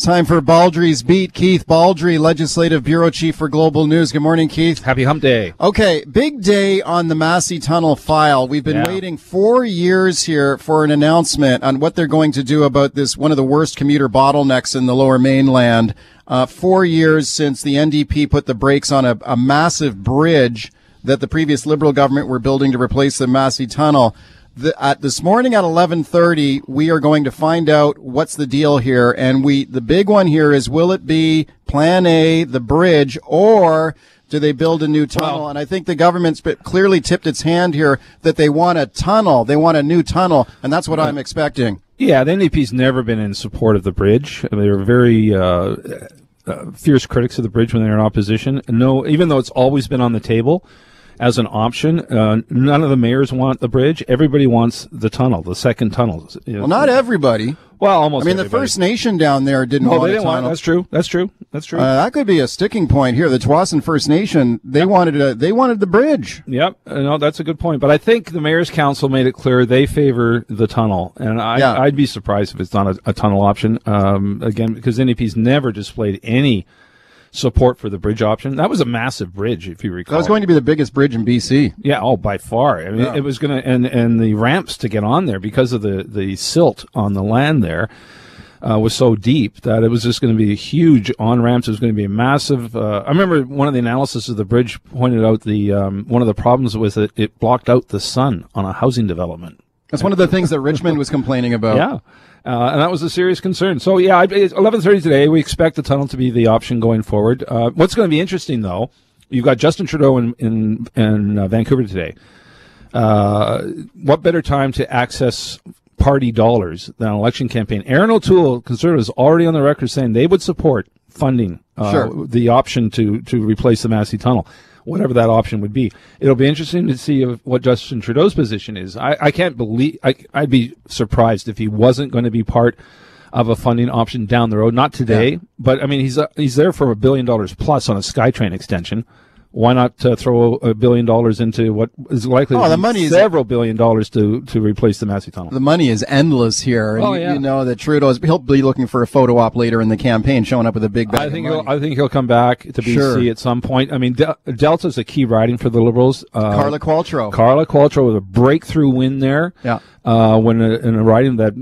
It's time for Baldrey's Beat. Keith Baldrey, Legislative Bureau Chief for Global News. Good morning, Keith. Happy Hump Day. Okay, big day on the Massey Tunnel file. We've been Yeah. waiting four years here for an announcement on what they're going to do about this, one of the worst commuter bottlenecks in the lower mainland. Uh, four years since the NDP put the brakes on a, a massive bridge that the previous Liberal government were building to replace the Massey Tunnel. The, at this morning at 11:30, we are going to find out what's the deal here, and we the big one here is will it be Plan A, the bridge, or do they build a new tunnel? Well- and I think the government's clearly tipped its hand here that they want a tunnel, they want a new tunnel, and that's what I'm expecting. Yeah, the NDP's never been in support of the bridge. They were very uh, uh, fierce critics of the bridge when they were in opposition. No, even though it's always been on the table as an option, uh, none of the mayors want the bridge. Everybody wants the tunnel, the second tunnel. Well, not everybody. Well, almost. I mean, the. First Nation down there didn't No, want they didn't want. tunnel. That's true. That's true. That's true. Uh, that could be a sticking point here. The Tsawwassen First Nation, they wanted a, they wanted the bridge. Yep, uh, no, that's a good point. But I think the mayor's council made it clear they favor the tunnel, and I, Yeah. I'd be surprised if it's not a, a tunnel option. Um, again, because NDP's never displayed any support for the bridge option. That was a massive bridge, if you recall. That was going to be the biggest bridge in BC. yeah, oh, by far. I mean, Yeah. it was going to, and and the ramps to get on there because of the the silt on the land there. Uh, was so deep that it was just going to be huge on ramps. It was going to be a massive. Uh, I remember one of the analysis of the bridge pointed out the um, one of the problems was that it blocked out the sun on a housing development. That's one of the things that Richmond was complaining about. Yeah. Uh, and that was a serious concern. So yeah, it's 11:30 today. We expect the tunnel to be the option going forward. Uh, what's going to be interesting though, you've got Justin Trudeau in in, in uh, Vancouver today. Uh, what better time to access party dollars than an election campaign? Erin O'Toole, Conservatives, already on the record saying they would support funding uh, Sure. the option to to replace the Massey Tunnel, whatever that option would be. It'll be interesting to see if, what Justin Trudeau's position is. I, I can't believe I, I'd be surprised if he wasn't going to be part of a funding option down the road. Not today, Yeah. but I mean he's uh, he's there for a billion dollars plus on a SkyTrain extension. Why not uh, throw a billion dollars into what is likely Oh, to the be money is- several billion dollars to to replace the Massey Tunnel? The money is endless here. And Oh, you- yeah. you know that Trudeau's, he'll be looking for a photo op later in the campaign, showing up with a big bag I think of he'll. I think he'll come back to BC Sure. at some point. I mean, De- Delta's a key riding for the Liberals. Uh, Carla Qualtrough. Carla Qualtrough with a breakthrough win there. Yeah. Uh, when a, in a riding that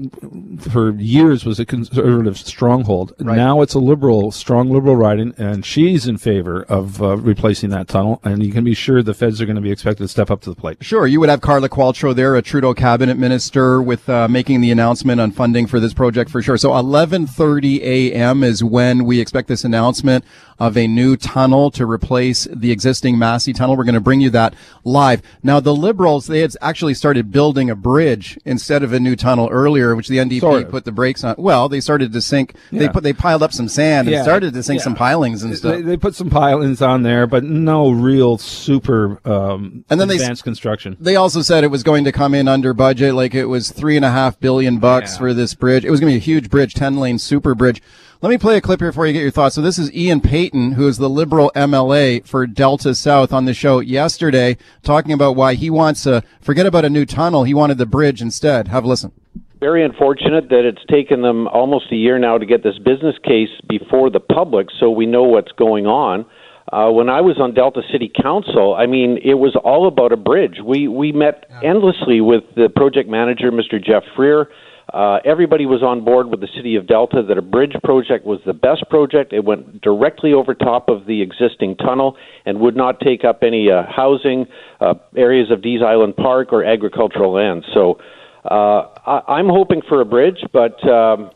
for years was a conservative stronghold. Right. Now it's a liberal, strong liberal riding, and she's in favor of uh, replacing that tunnel. And you can be sure the feds are going to be expected to step up to the plate. Sure, you would have Carla Qualtrough there, a Trudeau cabinet minister, with uh, making the announcement on funding for this project for sure. So 11:30 a.m. is when we expect this announcement of a new tunnel to replace the existing Massey tunnel. We're going to bring you that live. Now, the Liberals they had actually started building a bridge instead of a new tunnel earlier, which the NDP Sort of. put the brakes on. Well, they started to sink. They put they piled up some sand and Yeah. started to sink Yeah. some pilings and stuff. They, they put some pilings on there, but no real super um, And then they advanced construction. They also said it was going to come in under budget, like it was three and a half billion bucks Yeah. for this bridge. It was going to be a huge bridge, ten lane super bridge. Let me play a clip here before you get your thoughts. So this is Ian Paton, who is the Liberal MLA for Delta South, on the show yesterday, talking about why he wants to forget about a new tunnel. He wanted the bridge instead. Have a listen. Very unfortunate that it's taken them almost a year now to get this business case before the public so we know what's going on. Uh, when I was on Delta City Council, I mean, it was all about a bridge. We we met endlessly with the project manager, Mr. Geoff Freer. Uh, everybody was on board with the city of Delta that a bridge project was the best project. It went directly over top of the existing tunnel and would not take up any uh, housing, uh, areas of Deas Island Park, or agricultural land. So uh, I, I'm hoping for a bridge, but um,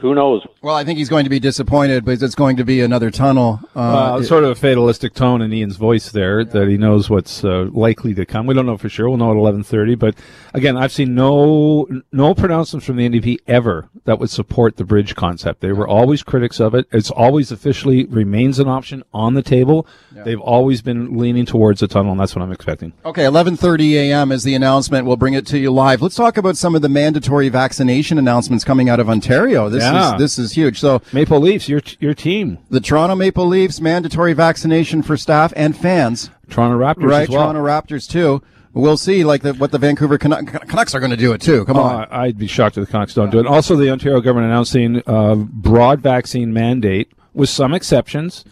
who knows? Well, I think he's going to be disappointed because it's going to be another tunnel. Uh, Uh, sort of a fatalistic tone in Ian's voice there that he knows what's uh, likely to come. We don't know for sure. We'll know at eleven thirty. But again, I've seen no no pronouncements from the NDP ever that would support the bridge concept. They were always critics of it. It's always officially remains an option on the table. They've always been leaning towards a tunnel, and that's what I'm expecting. Okay, 11:30 a.m. is the announcement. We'll bring it to you live. Let's talk about some of the mandatory vaccination announcements coming out of Ontario. This Yeah. is this is huge. So, Maple Leafs, your your team, the Toronto Maple Leafs mandatory vaccination for staff and fans, Toronto Raptors right? well. Toronto Raptors too. We'll see, like the, what the Vancouver Canuck, Canucks are going to do it too. Come Uh, on. I'd be shocked if the Canucks don't do it. Also, the Ontario government announcing a broad vaccine mandate with some exceptions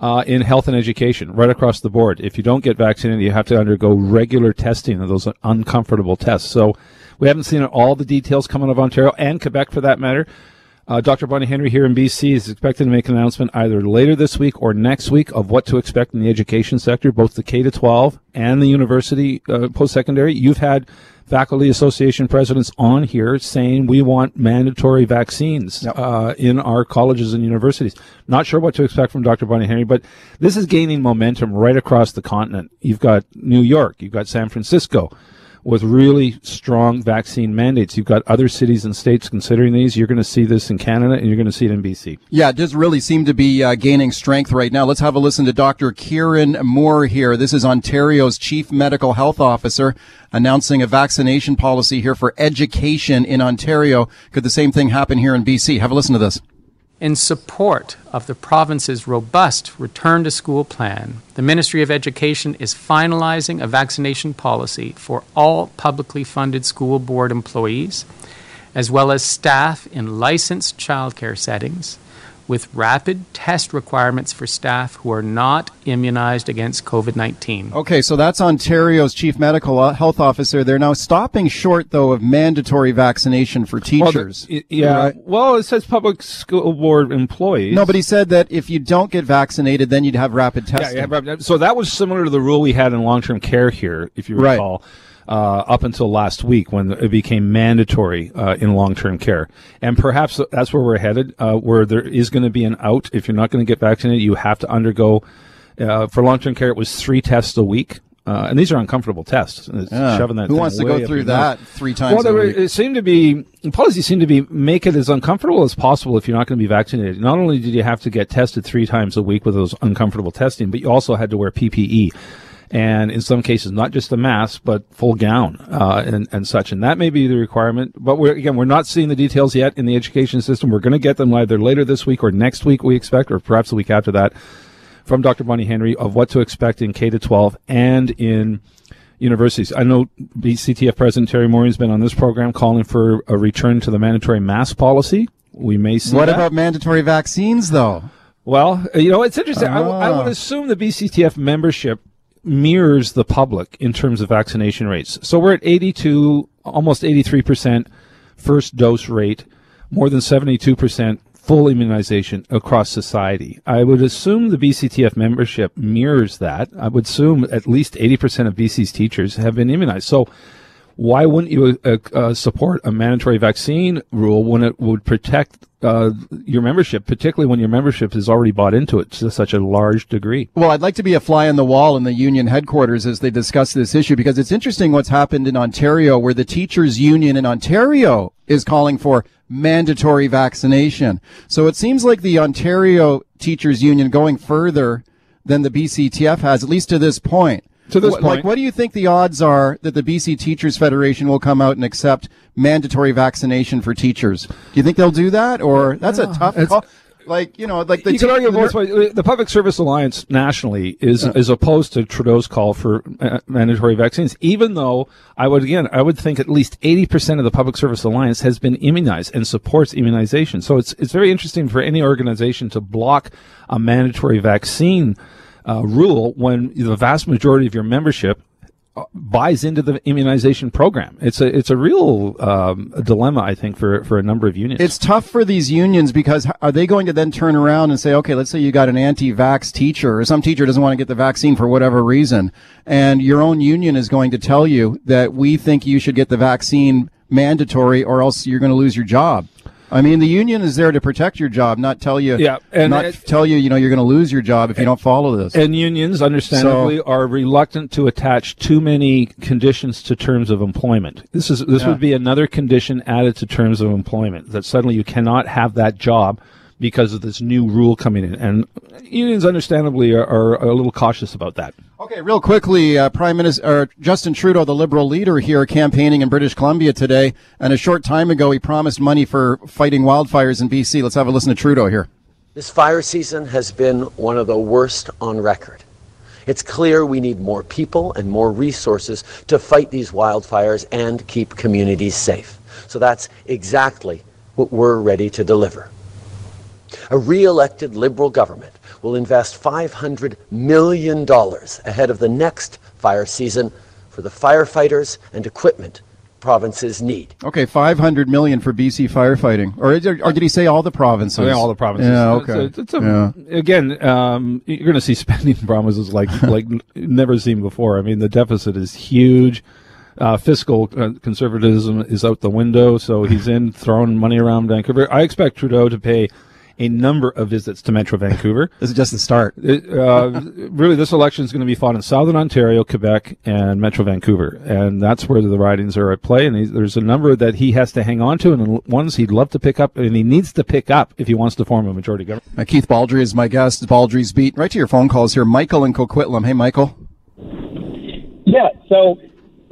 uh, in health and education, right across the board. If you don't get vaccinated, you have to undergo regular testing of those uncomfortable tests. So we haven't seen all the details coming out of Ontario and Quebec for that matter. Uh, Dr. Bonnie Henry here in BC is expected to make an announcement either later this week or next week of what to expect in the education sector, both the K to 12 and the university uh, post secondary. You've had faculty association presidents on here saying we want mandatory vaccines Yep. uh, in our colleges and universities. Not sure what to expect from Dr. Bonnie Henry, but this is gaining momentum right across the continent. You've got New York, you've got San Francisco with really strong vaccine mandates. You've got other cities and states considering these. You're going to see this in Canada and you're going to see it in BC. Yeah, it does really seem to be uh, gaining strength right now. Let's have a listen to Dr. Kieran Moore here. This is Ontario's Chief Medical Health Officer announcing a vaccination policy here for education in Ontario. Could the same thing happen here in BC? Have a listen to this. In support of the province's robust return to school plan, the Ministry of Education is finalizing a vaccination policy for all publicly funded school board employees, as well as staff in licensed childcare settings, with rapid test requirements for staff who are not immunized against COVID 19. Okay, so that's Ontario's Chief Medical uh, Health Officer. They're now stopping short, though, of mandatory vaccination for teachers. Well, the- yeah. Right. Well, it says public school board employees. No, but he said that if you don't get vaccinated, then you'd have rapid Yeah, testing. yeah, but- so that was similar to the rule we had in long-term care here, if you recall. Right. Uh, up until last week when it became mandatory uh, in long-term care. And perhaps that's where we're headed, uh, where there is going to be an out. If you're not going to get vaccinated, you have to undergo. Uh, for long-term care, it was three tests a week. Uh, and these are uncomfortable tests. Yeah. Shoving that Who wants to go through your nose. that three times Well, a there were, week? it seemed to be policy seemed to be make it as uncomfortable as possible if you're not going to be vaccinated. Not only did you have to get tested three times a week with those uncomfortable testing, but you also had to wear PPE, and in some cases not just a mask but full gown uh, and and such. And that may be the requirement. But we're again we're not seeing the details yet in the education system. We're going to get them either later this week or next week we expect, or perhaps the week after that from Dr. Bonnie Henry of what to expect in K to 12 and in universities. I know BCTF President Teri Mooring has been on this program calling for a return to the mandatory mask policy. We may see What that. about mandatory vaccines, though? Well, uh, you know, it's interesting. I, I Ah. would assume the BCTF membership mirrors the public in terms of vaccination rates. So we're at 82, almost 83% first dose rate, more than 72% full immunization across society. I would assume the BCTF membership mirrors that. I would assume at least 80% of BC's teachers have been immunized. So why wouldn't you uh, uh, support a mandatory vaccine rule when it would protect uh, your membership, particularly when your membership is already bought into it to such a large degree? Well, I'd like to be a fly on the wall in the union headquarters as they discuss this issue because it's interesting what's happened in Ontario where the teachers union in Ontario is calling for mandatory vaccination. So it seems like the Ontario teachers union going further than the BCTF has, at least to this point. To this point. Like, what do you think the odds are that the BC Teachers Federation will come out and accept mandatory vaccination for teachers? Do you think they'll do that? Or that's a tough It's- call. Like, you know, like the you can argue the both ways. The Public Service Alliance nationally is is opposed to Trudeau's call for uh, mandatory vaccines, even though I would again I would think at least eighty percent of the Public Service Alliance has been immunized and supports immunization. So it's it's very interesting for any organization to block a mandatory vaccine uh, rule when the vast majority of your membership uh, buys into the immunization program. It's a it's a real um, dilemma, I think, for for a number of unions. It's tough for these unions because are they going to then turn around and say, okay, let's say you got an anti-vax teacher or some teacher doesn't want to get the vaccine for whatever reason, and your own union is going to tell you that we think you should get the vaccine mandatory or else you're going to lose your job. I mean, the union is there to protect your job, not tell you, Yeah, and not it- tell you, you know, you're going to lose your job if you don't follow this. And unions, understandably, are reluctant to attach too many conditions to terms of employment. This is this Yeah. would be another condition added to terms of employment that suddenly you cannot have that job because of this new rule coming in. And unions, understandably, are, are a little cautious about that. Okay, real quickly, uh, Prime Minister or Justin Trudeau, the Liberal leader here, campaigning in British Columbia today, and a short time ago he promised money for fighting wildfires in BC. Let's have a listen to Trudeau here. This fire season has been one of the worst on record. It's clear we need more people and more resources to fight these wildfires and keep communities safe. So that's exactly what we're ready to deliver. A re elected Liberal government will invest $500 million ahead of the next fire season for the firefighters and equipment provinces need. Okay, 500 million for BC firefighting. Or, or did he say all the provinces? Yeah, all the provinces. Yeah, okay. It's a, it's a, yeah. Again, um, you're going to see spending promises like like never seen before. I mean, the deficit is huge. Uh, fiscal uh, conservatism is out the window, so he's in throwing money around Vancouver. I expect Trudeau to pay a number of visits to Metro Vancouver. this is just the start. It, uh, really, this election is going to be fought in Southern Ontario, Quebec, and Metro Vancouver, and that's where the ridings are at play. And there's a number that he has to hang on to, and ones he'd love to pick up, and he needs to pick up if he wants to form a majority government. Uh, Keith Baldrey is my guest. Baldrey's beat. Right to your phone calls here. Michael in Coquitlam. Hey, Michael. Yeah. So.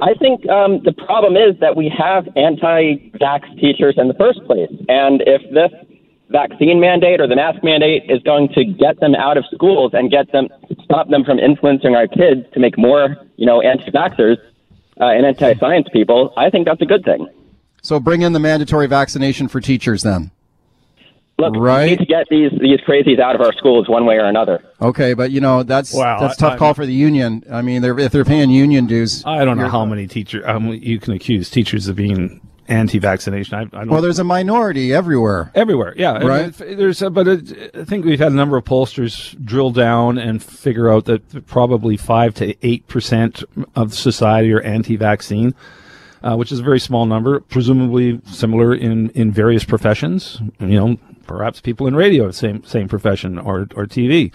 I think um, the problem is that we have anti-vax teachers in the first place, and if this vaccine mandate or the mask mandate is going to get them out of schools and get them stop them from influencing our kids to make more, you know, anti-vaxxers uh, and anti-science people, I think that's a good thing. So bring in the mandatory vaccination for teachers then. Look, right? we need to get these these crazies out of our schools one way or another. Okay, but you know that's wow, that's tough I, call for the union. I mean, they're, if they're paying union dues, I don't know how many teachers um, you can accuse teachers of being anti-vaccination. I, I well, there's a minority everywhere. Everywhere, yeah. Right. there's, a, but it, I think we've had a number of pollsters drill down and figure out that probably five to eight percent of society are anti-vaccine. Uh, which is a very small number, presumably similar in, in various professions. You know, perhaps people in radio, same same profession, or or TV.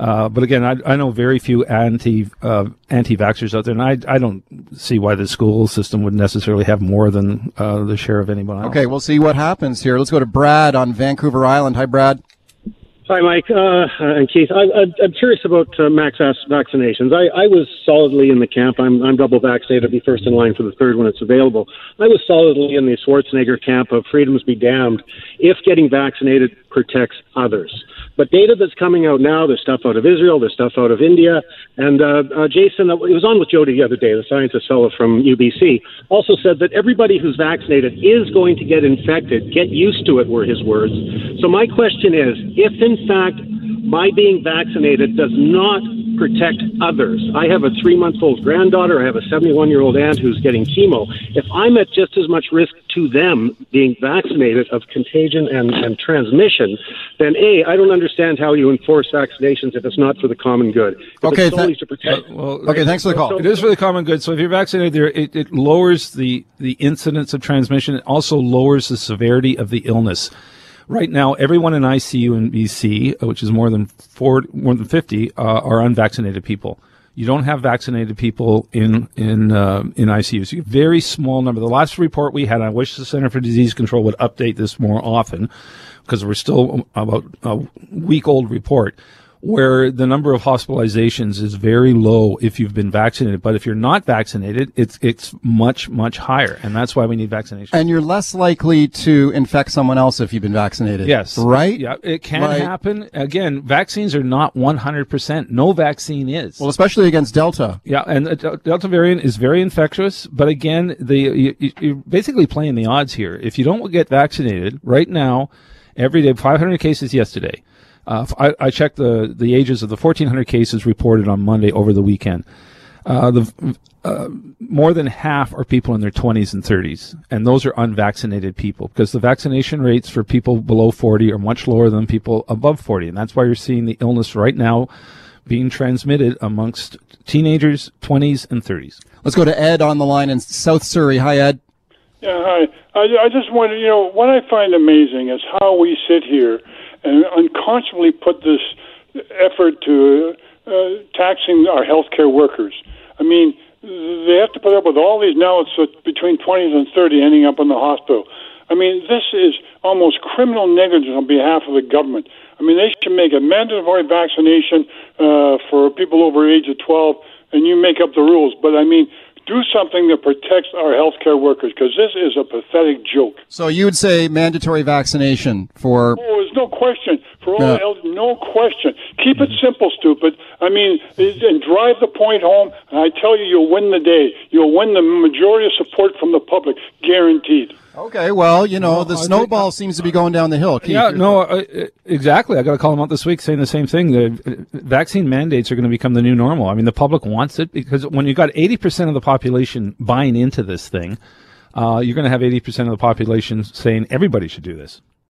Uh, but again, I, I, know very few anti uh, anti vaxxers out there, and I, I don't see why the school system would necessarily have more than uh, the share of anyone else. Okay, we'll see what happens here. Let's go to Brad on Vancouver Island. Hi, Brad. Hi, Mike uh, and Keith. I, am curious about uh, max vaccinations. I, I, was solidly in the camp. I'm, I'm double vaccinated. I'll be first in line for the third when it's available. I was solidly in the Schwarzenegger camp of freedoms be damned if getting vaccinated protects others. But data that's coming out now, there's stuff out of Israel, there's stuff out of India, and uh, uh, Jason, it was on with Jody the other day, the scientist fellow from UBC, also said that everybody who's vaccinated is going to get infected. Get used to it, were his words. So my question is, if in fact my being vaccinated does not protect others. I have a three month old granddaughter. I have a 71 year old aunt who's getting chemo. If I'm at just as much risk to them being vaccinated of contagion and, and transmission, then A, I don't understand how you enforce vaccinations if it's not for the common good. If okay, th- to protect. Uh, well, okay, thanks for the call. It is for the common good. So if you're vaccinated, there it, it lowers the, the incidence of transmission. It also lowers the severity of the illness. Right now, everyone in ICU in BC, which is more than four, more than 50, uh, are unvaccinated people. You don't have vaccinated people in in uh, in ICU. So very small number. The last report we had, I wish the Center for Disease Control would update this more often, because we're still about a week old report where the number of hospitalizations is very low if you've been vaccinated. But if you're not vaccinated, it's it's much much higher, and that's why we need vaccination. And you're less likely to infect someone else if you've been vaccinated. Yes, right. Yeah, it can right. happen. Again, vaccines are not 100. percent No vaccine is. Well, especially against Delta. Yeah, and the Delta variant is very infectious. But again, the you, you're basically playing the odds here. If you don't get vaccinated right now, every day, 500 cases yesterday. Uh, I, I, checked the, the ages of the 1,400 cases reported on Monday over the weekend. Uh, the, uh, more than half are people in their 20s and 30s, and those are unvaccinated people because the vaccination rates for people below 40 are much lower than people above 40, and that's why you're seeing the illness right now being transmitted amongst teenagers, 20s, and 30s. Let's go to Ed on the line in South Surrey. Hi, Ed. Yeah, hi. I, I just wonder, you know, what I find amazing is how we sit here and unconsciously put this effort to uh, taxing our healthcare workers. I mean, they have to put up with all these now it's between 20s and 30 ending up in the hospital. I mean, this is almost criminal negligence on behalf of the government. I mean, they should make a mandatory vaccination uh, for people over age of 12, and you make up the rules. But I mean, do something that protects our healthcare workers because this is a pathetic joke. So you would say mandatory vaccination for? Oh, there's no question for all elders. No question. Keep it simple, stupid. I mean, and drive the point home. And I tell you, you'll win the day. You'll win the majority of support from the public, guaranteed. Okay, well, you know, the I think- snowball seems to be going down the hill. Keith, Yeah, no, uh, uh, exactly. I got to call him out this week saying the same thing. The uh, vaccine mandates are going to become the new normal. I mean, the public wants it because when you got 80% of the population buying into this thing, uh, you're going to have 80% of the population saying everybody should do this.